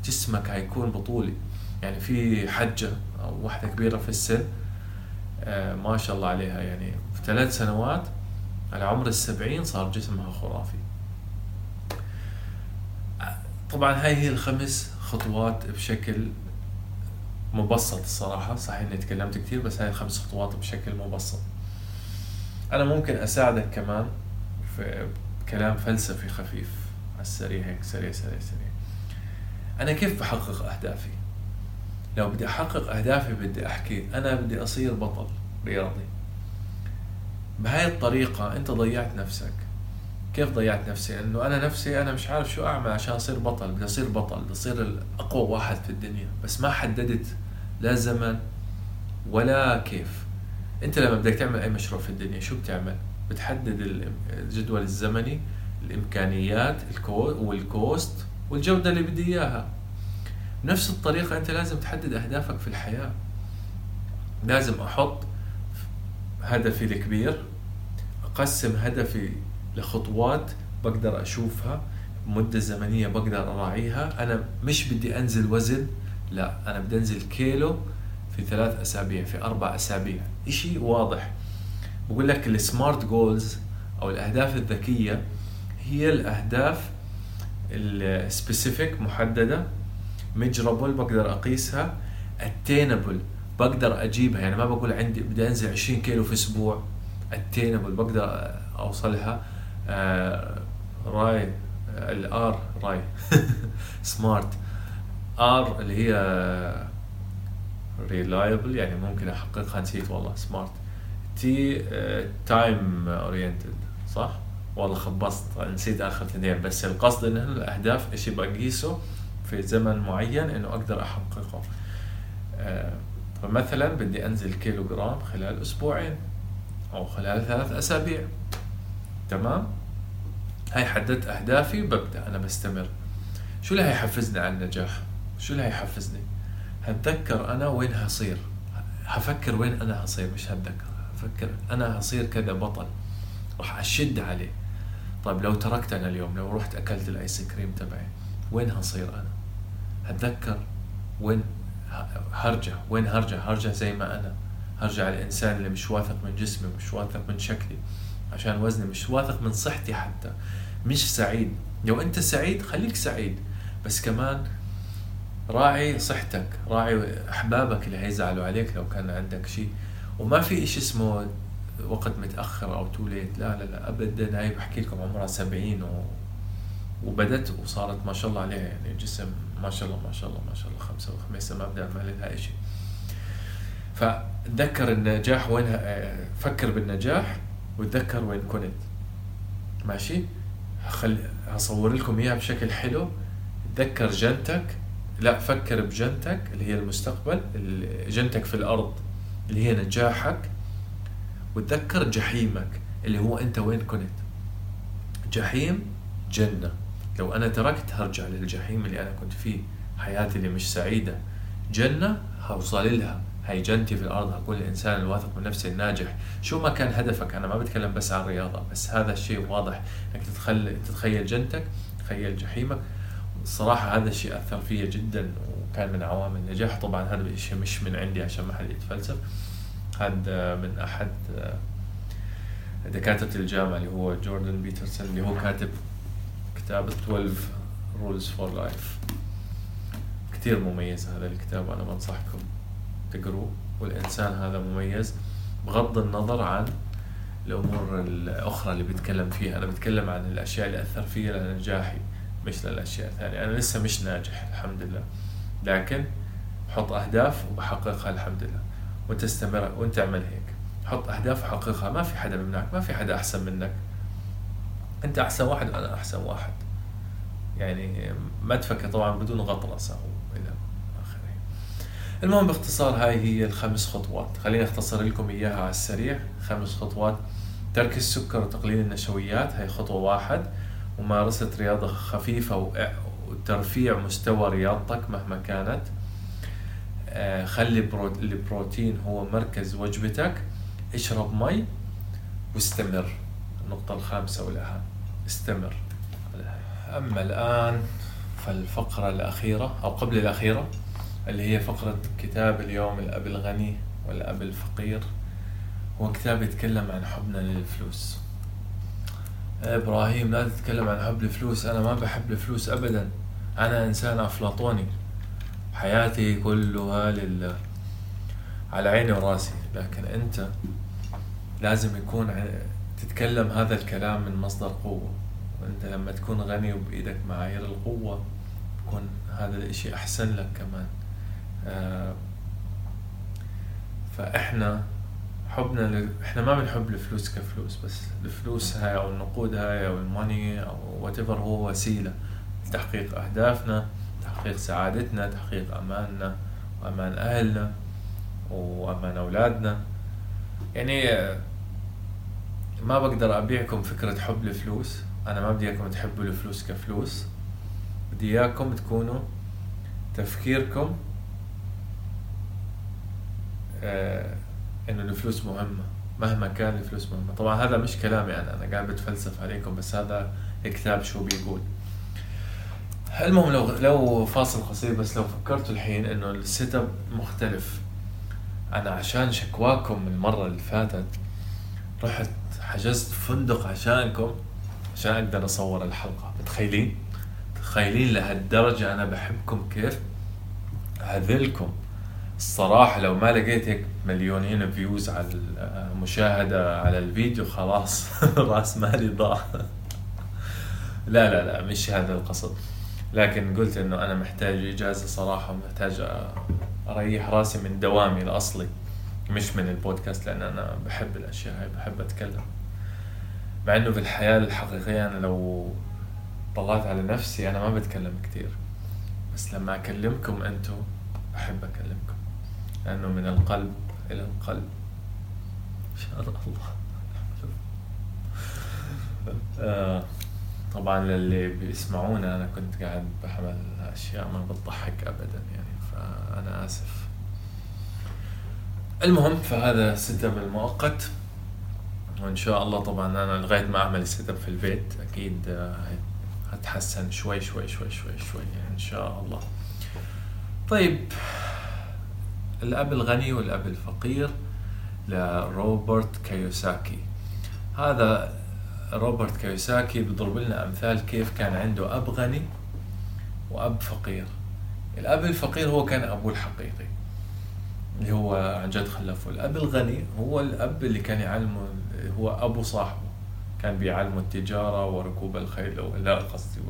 جسمك هيكون بطولي. يعني في حجة أو واحدة كبيرة في السن آه ما شاء الله عليها. يعني في ثلاث سنوات على عمر السبعين صار جسمها خرافي. طبعا هاي هي الخمس خطوات بشكل مبسط الصراحة. صحيح إني تكلمت كثير بس هاي الخمس خطوات بشكل مبسط. أنا ممكن أساعدك كمان في كلام فلسفي خفيف على السريع هيك سريع سريع سريع. أنا كيف بحقق أهدافي؟ لو بدي أحقق أهدافي بدي أحكي أنا بدي أصير بطل رياضي. بهاي الطريقة أنت ضيعت نفسك. كيف ضيعت نفسي؟ انه أنا نفسي أنا مش عارف شو أعمل عشان أصير بطل، بدي أصير بطل، بدي أصير اقوى واحد في الدنيا، بس ما حددت لا زمن ولا كيف. أنت لما بدك تعمل أي مشروع في الدنيا شو بتعمل؟ بتحدد الجدول الزمني، الإمكانيات، والكوست، والجودة اللي بدي إياها نفس الطريقة أنت لازم تحدد أهدافك في الحياة لازم أحط هدفي الكبير أقسم هدفي لخطوات بقدر أشوفها مدة زمنية بقدر أراعيها. أنا مش بدي أنزل وزن لا أنا بدي أنزل كيلو في ثلاث أسابيع في أربع أسابيع. إشي واضح. بقول لك ال smart goals أو الأهداف الذكية هي الأهداف ال specific محددة measurable بقدر أقيسها attainable بقدر أجيبها. يعني ما بقول عندي بدي أنزل 20 كيلو في أسبوع attainable بقدر أوصلها. آه راي ال R راي. smart R اللي هي reliable يعني ممكن أحققها نسيت والله. smart T time oriented صح؟ والله خبصت. نسيت آخر اثنين. بس القصد انه الأهداف إيش بقيسه في زمن معين إنه أقدر أحققه. آه، فمثلا بدي أنزل كيلو جرام خلال أسبوعين أو خلال ثلاث أسابيع. تمام؟ هاي حددت أهدافي وببدأ أنا بستمر. شو اللي هيحفزني على النجاح؟ شو اللي هيحفزني هتذكر أنا وين هصير. هفكر وين أنا هصير مش هتذكر. هفكر أنا هصير كذا بطل. راح أشد عليه. طيب لو تركت أنا اليوم لو رحت أكلت الآيس كريم تبعي وين هصير أنا؟ هتذكر وين هرجع. وين هرجع؟ هرجع زي ما أنا. هرجع الإنسان اللي مش واثق من جسمي مش واثق من شكلي. عشان وزني مش واثق من صحتي حتى. مش سعيد. لو أنت سعيد خليك سعيد. بس كمان راعي صحتك راعي أحبابك اللي هيزعلوا عليك لو كان عندك شيء. وما في شيء اسمه وقت متأخر أو تو ليت لا لا لا ابدا. هاي بحكي لكم عمرها 70 و... وبدت وصارت ما شاء الله عليها. يعني جسم ما شاء الله ما شاء الله ما شاء الله خمسة وخميسة ما بدي أعمل لها شيء فتذكر النجاح وين فكر بالنجاح. وتذكر وين كنت. ماشي؟ خل هصور لكم إياها بشكل حلو. تذكر جنتك. لا فكر بجنتك اللي هي المستقبل جنتك في الأرض اللي هي نجاحك. وتذكر جحيمك اللي هو أنت وين كنت. جحيم جنة. لو أنا تركت هرجع للجحيم اللي أنا كنت فيه. حياتي اللي مش سعيدة. جنة هوصل لها. هي جنتي في الأرض هكون الانسان الواثق من نفسه الناجح شو ما كان هدفك؟ أنا ما بتكلم بس عن الرياضة بس هذا الشيء واضح. إنك تتخيل تتخيل جنتك تخيل جحيمك. الصراحه هذا الشيء أثر فيا جدا وكان من عوامل النجاح. طبعا هذا الشيء مش من عندي عشان ما حد يتفلسف. هذا من أحد دكاترة الجامعة اللي هو جوردن بيترسون اللي هو كاتب كتاب 12 Rules for Life كثير مميز هذا الكتاب وأنا بنصحكم. تقروه والإنسان هذا مميز. بغض النظر عن الأمور الأخرى اللي بيتكلم فيها. أنا بتكلم عن الأشياء اللي أثر فيها لنجاحي مش للأشياء الثانية. أنا لسه مش ناجح الحمد لله. لكن حط أهداف وبحققها الحمد لله. وأنت استمر وأنت اعمل هيك. حط أهداف وحققها. ما في حدا بيمنعك ما في حدا أحسن منك. أنت أحسن واحد وأنا أحسن واحد. يعني ما تفكر طبعا بدون غطرسة. المهم باختصار هاي هي الخمس خطوات. خليني أختصر لكم إياها على السريع. خمس خطوات. ترك السكر وتقليل النشويات هاي خطوة واحد. ممارسة رياضة خفيفة وترفيع مستوى رياضتك مهما كانت. آه، خلي البروتين هو مركز وجبتك. اشرب مي واستمر. النقطة الخامسة والأهم استمر. أما الآن فالفقرة الأخيرة أو قبل الأخيرة اللي هي فقرة كتاب اليوم الأب الغني والأب الفقير. هو كتاب يتكلم عن حبنا للفلوس. إبراهيم لا تتكلم عن حب الفلوس. أنا ما بحب الفلوس أبدا. أنا إنسان أفلاطوني. حياتي كلها لله. على عيني وراسي. لكن أنت لازم يكون تتكلم هذا الكلام من مصدر قوة. وأنت لما تكون غني وبإيدك معايير القوة يكون هذا الإشي أحسن لك كمان. آه، فإحنا حبنا ل... إحنا ما بنحب الفلوس كفلوس بس الفلوس هاي أو النقود هاي أو الماني أو وات هو وسيلة. لتحقيق أهدافنا تحقيق سعادتنا تحقيق أماننا وأمان أهلنا وأمان أولادنا. يعني ما بقدر أبيعكم فكرة حب الفلوس. أنا ما بدي إياكم تحبوا الفلوس كفلوس. بدي إياكم تكونوا تفكيركم آه إنه الفلوس مهمة مهما كان الفلوس مهمة. طبعا هذا مش كلامي أنا أنا قاعد بتفلسف عليكم بس هذا الكتاب شو بيقول. المهم لو لو فاصل قصير بس لو فكرتوا الحين إنه ال setup مختلف. أنا عشان شكواكم المرة اللي فاتت رحت حجزت فندق عشانكم عشان أقدر أصور الحلقة. متخيلين؟ تخيلين لهالدرجة أنا بحبكم كيف؟ هذلكم الصراحة لو ما لقيت هيك مليونين views على المشاهدة على الفيديو خلاص. رأس مالي ضاع. لا لا لا مش هذا القصد. لكن قلت إنه أنا محتاج إجازة صراحة ومحتاج أريح رأسي من دوامي الأصلي مش من البودكاست لأن أنا بحب الأشياء هاي بحب أتكلم. مع إنه في الحياة الحقيقية أنا لو طلعت على نفسي أنا ما بتكلم كتير. بس لما أكلمكم أنتم بحب أكلمكم. لأنه من القلب إلى القلب. إن شاء الله. آه طبعا للي بيسمعونا أنا كنت قاعد بحمل أشياء ما بتضحك ابدا يعني فأنا آسف. المهم فهذا setup المؤقت. وإن شاء الله طبعا أنا لغاية ما أعمل ال setup في البيت أكيد آه، هتحسن شوي شوي شوي شوي شوي يعني إن شاء الله. طيب الأب الغني والأب الفقير لروبرت كيوساكي. هذا روبرت كيوساكي بيضرب لنا أمثال كيف كان عنده أب غني وأب فقير. الأب الفقير هو كان أبوه الحقيقي اللي هو عن جد خلفه. الأب الغني هو الأب اللي كان يعلمه هو أبو صاحبه. كان بيعلمه التجارة وركوب الخيل لا قصدي.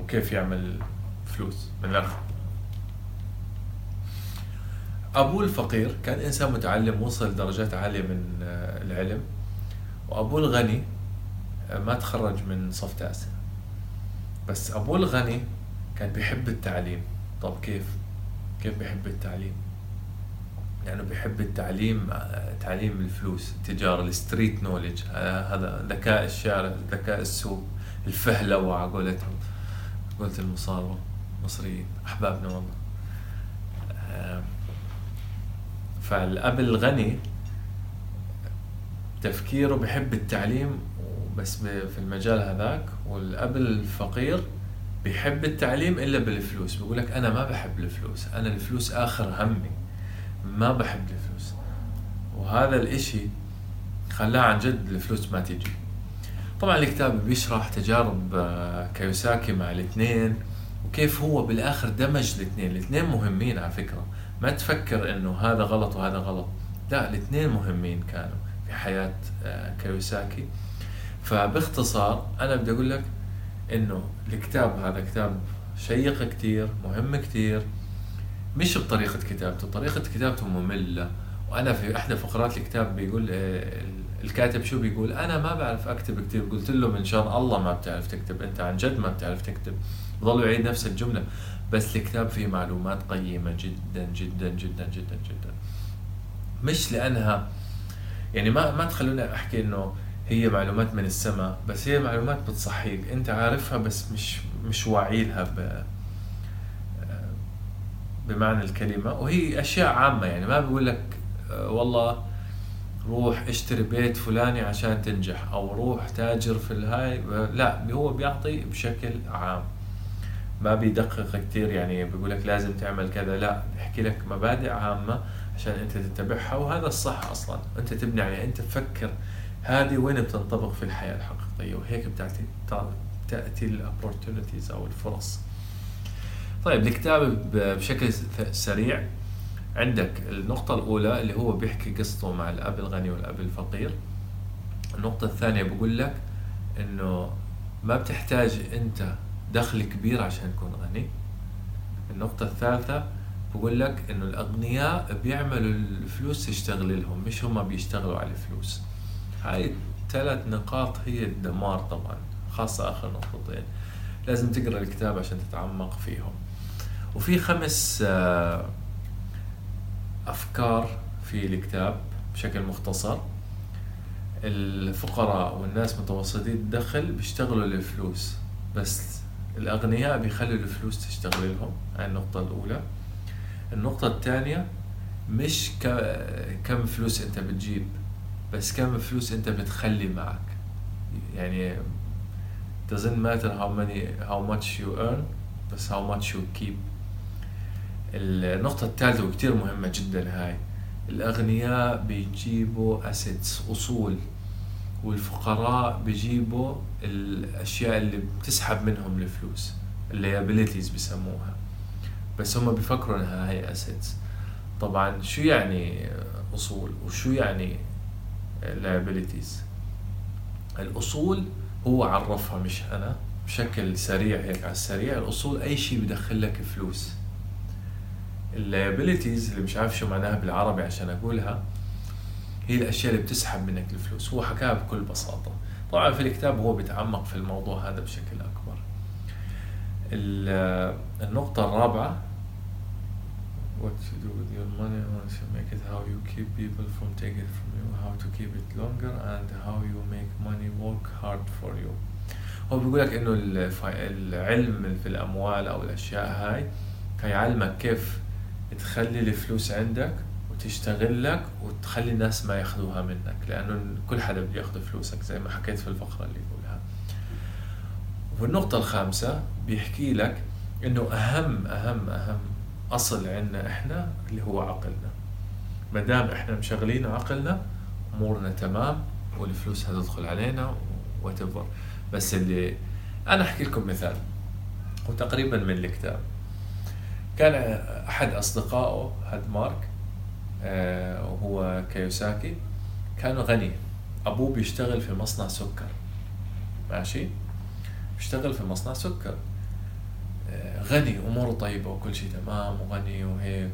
وكيف يعمل فلوس من الآخر ابوه الفقير كان إنسان متعلم وصل درجات عالية من العلم. وابوه الغني ما تخرج من صف تاسع. بس ابوه الغني كان بيحب التعليم. طب كيف؟ كيف بيحب التعليم؟ يعني بيحب التعليم تعليم الفلوس التجارة الستريت نولج هذا ذكاء الشارع ذكاء السوق الفهلوة على قولتهم قلت المصاروا مصريين أحبابنا والله. فالأب الغني تفكيره بحب التعليم بس في المجال هذاك والأب الفقير بيحب التعليم إلا بالفلوس. بيقول لك أنا ما بحب الفلوس أنا الفلوس آخر همي. ما بحب الفلوس. وهذا الإشي خلاه عن جد الفلوس ما تيجي. طبعا الكتاب بيشرح تجارب آه، كيوساكي مع الاثنين وكيف هو بالآخر دمج الاثنين. الاثنين مهمين على فكرة. ما تفكر إنه هذا غلط وهذا غلط. لا الاثنين مهمين كانوا في حياة آه، كيوساكي فباختصار أنا بدي أقول لك إنه الكتاب هذا كتاب شيق كتير مهم كتير. مش بطريقة كتابته طريقة كتابته مملة. وأنا في إحدى فقرات الكتاب بيقول آه، الكاتب شو بيقول؟ أنا ما بعرف أكتب كتير. قلت له من شان الله ما بتعرف تكتب أنت عن جد ما بتعرف تكتب. بضل يعيد نفس الجملة. بس الكتاب فيه معلومات قيمة جدا جدا جدا جدا جدا. مش لأنها يعني ما ما تخلوني أحكي إنه هي معلومات من السماء بس هي معلومات بتصحيك. أنت عارفها بس مش مش واعي لها ب بمعنى الكلمة. وهي أشياء عامة يعني ما بقول لك والله روح اشتري بيت فلاني عشان تنجح أو روح تاجر في الهاي لا هو بيعطي بشكل عام. ما بيدقق كثير يعني بيقول لك لازم تعمل كذا. لا بيحكي لك مبادئ عامة عشان أنت تتبعها وهذا الصح أصلا. أنت تبني عليها. أنت تفكر هذه وين بتنطبق في الحياة الحقيقية. وهيك بتأتي تأتي الاوبورتونيتيز أو الفرص. طيب الكتاب بشكل سريع عندك النقطة الأولى اللي هو بيحكي قصته مع الأب الغني والأب الفقير. النقطة الثانية بقول لك إنه ما بتحتاج أنت دخل كبير عشان تكون غني. النقطة الثالثة بقول لك إنه الأغنياء بيعملوا الفلوس تشتغل لهم مش هم بيشتغلوا على الفلوس. هاي ثلاث نقاط هي الدمار طبعا خاصة آخر نقطتين. لازم تقرأ الكتاب عشان تتعمق فيهم. وفي خمس آه، أفكار في الكتاب بشكل مختصر. الفقراء والناس متوسطي الدخل بيشتغلوا للفلوس بس الأغنياء بيخلوا الفلوس تشتغل لهم هاي النقطة الأولى. النقطة الثانية مش كم فلوس أنت بتجيب بس كم فلوس أنت بتخلي معك. يعني doesn't matter how many how much you earn بس how much you keep. النقطة الثالثة وكتير مهمة جدا هاي. الأغنياء بيجيبوا assets أصول. والفقراء بيجيبوا الأشياء اللي بتسحب منهم الفلوس ال liabilities بسموها بس هم بيفكروا إنها هي assets طبعا شو يعني أصول؟ وشو يعني liabilities الأصول هو عرفها مش أنا. بشكل سريع هيك على السريع. الأصول أي شيء بدخل لك فلوس. ال liabilities اللي مش عارف شو معناها بالعربي عشان أقولها هي الأشياء اللي بتسحب منك الفلوس. هو حكاها بكل بساطة. طبعا في الكتاب هو بيتعمق في الموضوع هذا بشكل أكبر. النقطة الرابعة what to do with your money? Once you make it how you keep people from taking it from you how to keep it longer and how you make money work hard for you. هو بيقول لك إنه العلم في الأموال أو الأشياء هاي هيعلمك كيف تخلي الفلوس عندك وتشتغل لك وتخلي الناس ما ياخذوها منك لأنه كل حدا بده ياخذ فلوسك زي ما حكيت في الفقرة اللي يقولها والنقطة الخامسة بيحكي لك إنه أهم أهم أهم أصل عندنا إحنا اللي هو عقلنا. ما دام إحنا مشغلين عقلنا أمورنا تمام والفلوس هتدخل علينا وتبر بس اللي أنا أحكي لكم مثال وتقريبا من الكتاب. كان أحد أصدقائه هاد مارك وهو كيوساكي كان غني. أبوه بيشتغل في مصنع سكر. ماشي؟ بيشتغل في مصنع سكر. آه، غني أموره طيبة وكل شيء تمام وغني وهيك.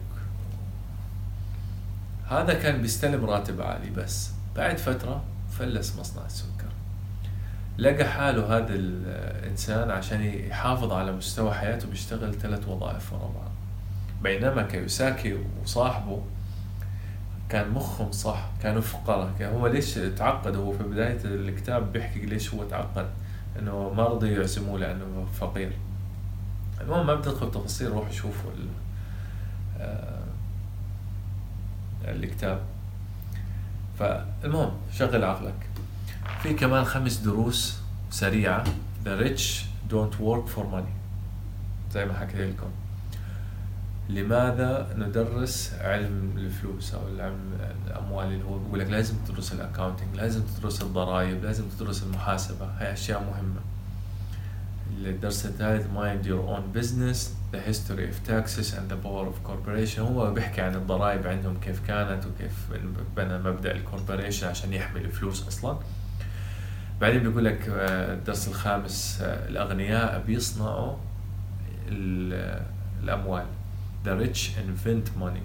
هذا كان بيستلم راتب عالي بس. بعد فترة فلس مصنع السكر. لقى حاله هذا الإنسان عشان يحافظ على مستوى حياته بيشتغل ثلاث وظائف ورا بعض. بينما كيوساكي وصاحبه كان مخهم صح كانوا فقراء كان هو ليش تعقد؟ هو في بداية الكتاب بيحكي ليش هو تعقد؟ إنه ما رضي يعزموه لأنه فقير. المهم ما بدي ادخل تفاصيل روحوا شوفوا آه، الكتاب. فالمهم شغل عقلك. في كمان خمس دروس سريعة. The rich don't work for money. زي ما حكيت لكم. لماذا ندرس علم الفلوس أو العلم الأموال اللي هو بيقول لك لازم تدرس ال accounting لازم تدرس الضرائب لازم تدرس المحاسبة؟ هاي أشياء مهمة. الدرس الثالث mind your own business the history of taxes and the power of corporation. هو بيحكي عن الضرائب عندهم كيف كانت وكيف بنى مبدأ ال corporation عشان يحمي الفلوس أصلا. بعدين بيقول لك آه، الدرس الخامس آه، الأغنياء بيصنعوا الأموال. The rich invent money.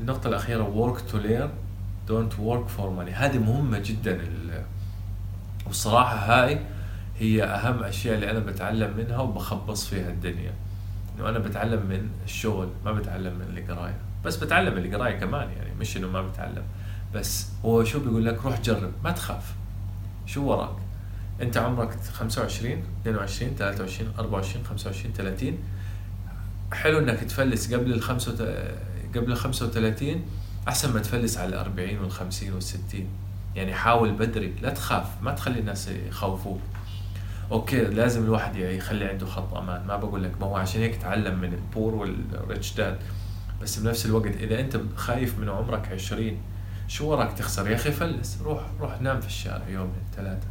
النقطة الأخيرة work to learn don't work for money. هذه مهمة جدا. والصراحة هاي هي أهم أشياء اللي أنا بتعلم منها وبخبص فيها الدنيا. إنه أنا بتعلم من الشغل ما بتعلم من القراية. بس بتعلم من القراية كمان يعني مش إنه ما بتعلم. بس هو شو بيقول لك؟ روح جرب ما تخاف. شو وراك؟ أنت عمرك 25 22 23 24 25 30 حلو إنك تفلس قبل ال قبل ال 35 أحسن ما تفلس على ال 40 وال 50 وال 60 يعني حاول بدري لا تخاف ما تخلي الناس يخوفوك. أوكي لازم الواحد يخلي عنده خط أمان. ما بقول لك ما هو عشان هيك تعلم من ال poor وال rich dad بس بنفس الوقت إذا أنت خايف من عمرك 20 شو وراك تخسر؟ يا أخي فلس روح روح نام في الشارع يومين ثلاثة.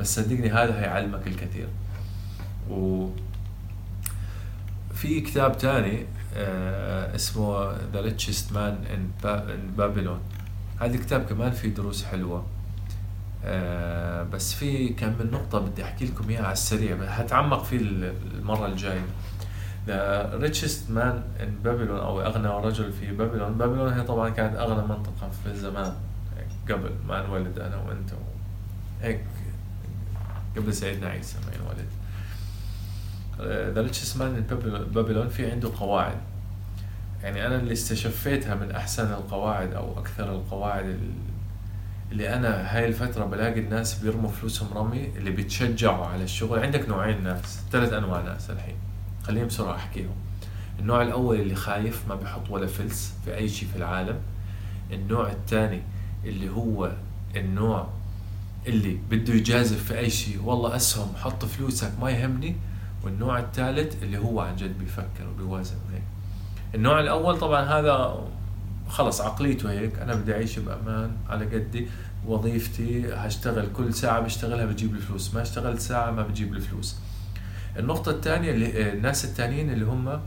بس صدقني هذا هيعلمك الكثير. و في كتاب تاني آه اسمه The Richest Man in, Babylon. هذا الكتاب كمان فيه دروس حلوة. آه بس في كم من نقطة بدي أحكي لكم إياها على السريع هتعمق فيه المرة الجاية. The richest man in Babylon أو أغنى رجل في بابلون بابلون هي طبعا كانت أغنى منطقة في الزمان قبل ما انولد أنا وأنت هيك قبل سيدنا عيسى ما ينولد. The Richest Man Babylon في عنده قواعد. يعني أنا اللي استشفيتها من أحسن القواعد أو أكثر القواعد اللي أنا هاي الفترة بلاقي الناس بيرموا فلوسهم رمي اللي بيتشجعوا على الشغل. عندك نوعين ناس ثلاث أنواع ناس الحين. خليني بسرعة أحكيهم. النوع الأول اللي خايف ما بيحط ولا فلس في أي شيء في العالم. النوع الثاني اللي هو النوع اللي بده يجازف في أي شيء. والله أسهم حط فلوسك ما يهمني. والنوع الثالث اللي هو عن جد بيفكر وبيوازن هيك النوع الأول طبعا هذا خلص عقليته هيك. أنا بدي أعيش بأمان على قدي. وظيفتي هشتغل كل ساعة بشتغلها بجيب لي فلوس. ما اشتغلت ساعة ما بجيب لي فلوس. النقطة الثانية اللي الناس الثانيين اللي هم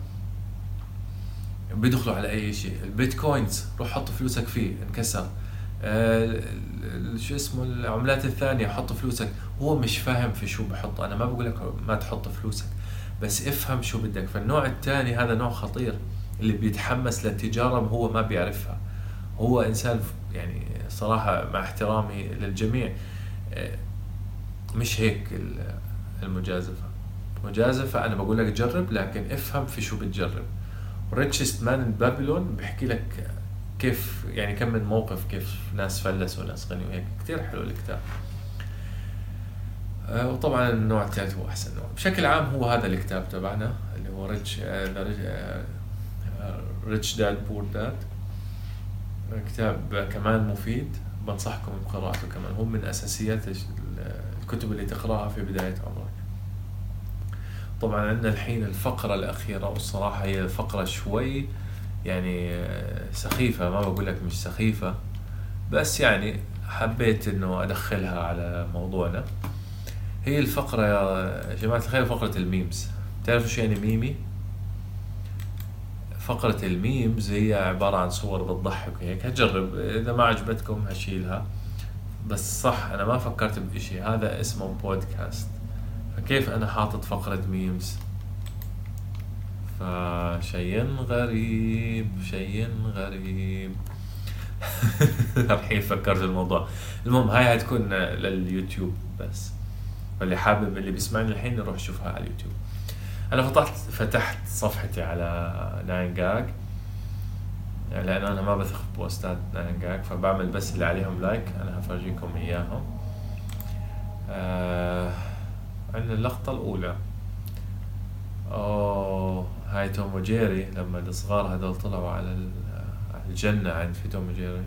بيدخلوا على أي شيء. البيتكوينز. روح حط فلوسك فيه. انكسر. آه شو اسمه العملات الثانية حط فلوسك. هو مش فاهم في شو بحط أنا ما بقول لك ما تحط فلوسك بس افهم شو بدك. فالنوع الثاني هذا نوع خطير اللي بيتحمس للتجارة هو ما بيعرفها. هو إنسان يعني صراحة مع احترامي للجميع آه، مش هيك المجازفة. مجازفة أنا بقول لك جرب لكن افهم في شو بتجرب. Richest Man Babylon بحكي لك كيف يعني كم من موقف كيف ناس فلسوا وناس غني وهيك؟ كثير حلو الكتاب. آه، وطبعا النوع الثالث هو أحسن نوع. بشكل عام هو هذا الكتاب تبعنا اللي هو Rich Rich Dad Poor Dad كتاب كمان مفيد بنصحكم بقراءته كمان. هو من أساسيات الكتب اللي تقرأها في بداية عمرك. طبعا عندنا الحين الفقرة الأخيرة والصراحة هي فقره شوي يعني سخيفة ما بقول لك مش سخيفة بس يعني حبيت إنه أدخلها على موضوعنا. هي الفقرة يا جماعة الخير فقرة ال memes. تعرفوا شو يعني ميمي؟ فقرة ال memes هي عبارة عن صور بتضحك وهيك هجرب إذا ما عجبتكم هشيلها. بس صح أنا ما فكرت بإشي. هذا اسمه بودكاست فكيف أنا حاطط فقرة memes؟ فشيء غريب شيء غريب. الحين فكرت الموضوع. المهم هاي هتكون لليوتيوب بس. فاللي حابب اللي بيسمعني الحين يروح يشوفها على اليوتيوب. أنا فتحت فتحت صفحتي على 9GAG. يعني لأن أنا ما بثق بوستات 9GAG فبعمل بس اللي عليهم like أنا هفرجيكم إياهم. آه عندنا اللقطة الأولى. أوه. هاي توم وجيري لما الصغار هذول طلعوا على الجنة عند في توم وجيري.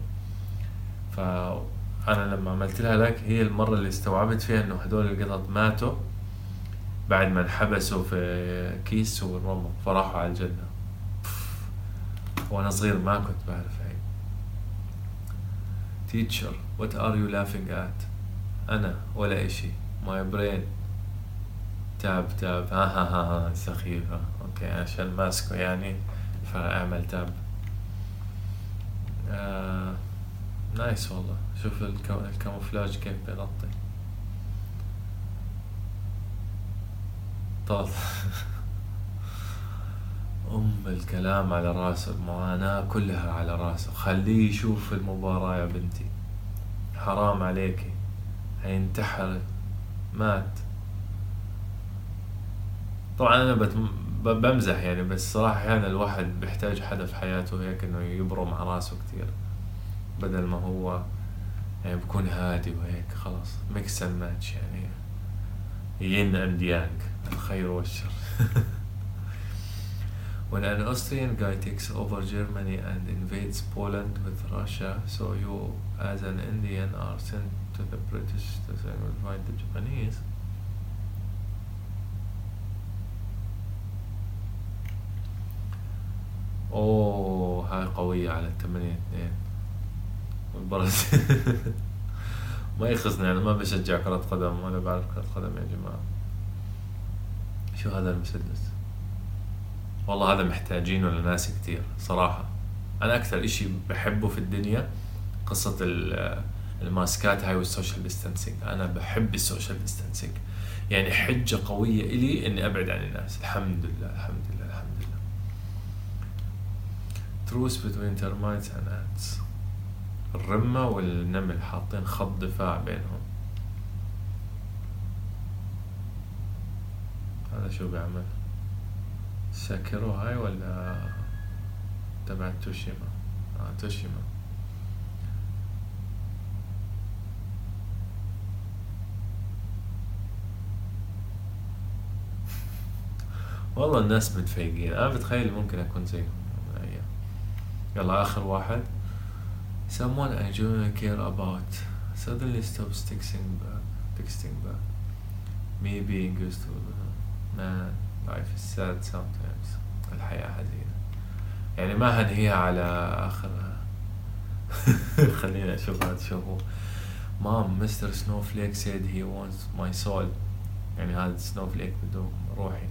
ف أنا لما عملت لها لك هي المرة اللي استوعبت فيها إنه هدول القطط ماتوا بعد ما انحبسوا في كيس ورموا فراحوا على الجنة. وأنا صغير ما كنت بعرف هاي. Teacher what are you laughing at? أنا ولا إشي. My brain. tap tap. ها ها, ها سخيفة. أوكي عشان ماسكه يعني فاعمل tap آه nice والله. شوف ال camouflage كيف بيغطي. طال. أم الكلام على راسه المعاناة كلها على رأسه. خليه يشوف المباراة يا بنتي. حرام عليكي. هينتحر. مات. طبعا أنا بت... بمزح يعني بس صراحة أحيانا الواحد بيحتاج حدا في حياته هيك إنه يبرم على راسه كتير بدل ما هو يعني بكون هادي وهيك خلاص mix and match يعني ين اند يانج الخير والشر when an Austrian guy takes over Germany and invades Poland with Russia, so you as an Indian are sent to the British to fight the Japanese. أوه هاي قوية على الثمانية اثنين. والبرازيل ما يخصني أنا ما بشجع كرة قدم ولا بعرف كرة قدم يا جماعة. شو هذا المسدس؟ والله هذا محتاجينه لناس كتير صراحة. أنا أكثر إشي بحبه في الدنيا قصة الماسكات هاي وال social distancing. أنا بحب ال social distancing. يعني حجة قوية إلي إني أبعد عن الناس. الحمد لله الحمد لله truce between and ants. الرمة والنمل حاطين خط دفاع بينهم. هذا شو بيعمل؟ ساكرو هاي ولا تبع توشيما؟ آه توشيما. والله الناس متفيقين أنا بتخيل ممكن أكون زيهم. يلا اخر واحد someone I genuinely care about suddenly stops texting back, texting back. Me being used to man life is sad sometimes الحياة حزينة يعني ما هنهيها على آخرها خلينا أشوف هذا شو هو Mom, Mr. Snowflake said he wants my soul يعني هذا Snowflake بده روحي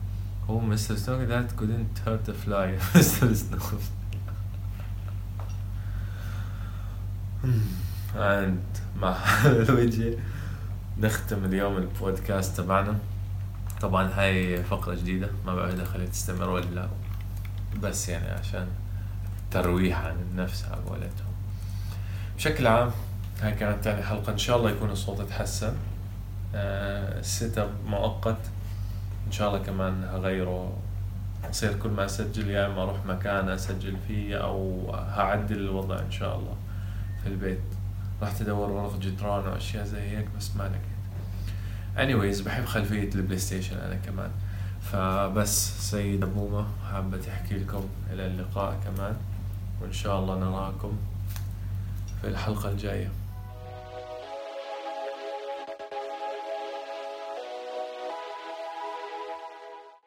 هو Mr. Snowflake that couldn't hurt a fly Mr. Snowflake عند مع لويجي نختم اليوم البودكاست تبعنا. طبعا هاي فقرة جديدة ما بعرف إذا خليها تستمر ولا لا بس يعني عشان ترويح عن النفس على قولتهم. بشكل عام هاي كانت تاني حلقة. إن شاء الله يكون الصوت اتحسن آه ال setup مؤقت. إن شاء الله كمان هغيره. يصير كل ما أسجل يا إما أروح مكان أسجل فيه أو هعدل الوضع إن شاء الله. في البيت. رحت أدور ورق جدران وأشياء زي هيك بس ما لقيت. Anyways بحب خلفية البلاي ستيشن أنا كمان. فبس سيدة بومة حابة تحكي لكم إلى اللقاء كمان. وإن شاء الله نراكم في الحلقة الجاية.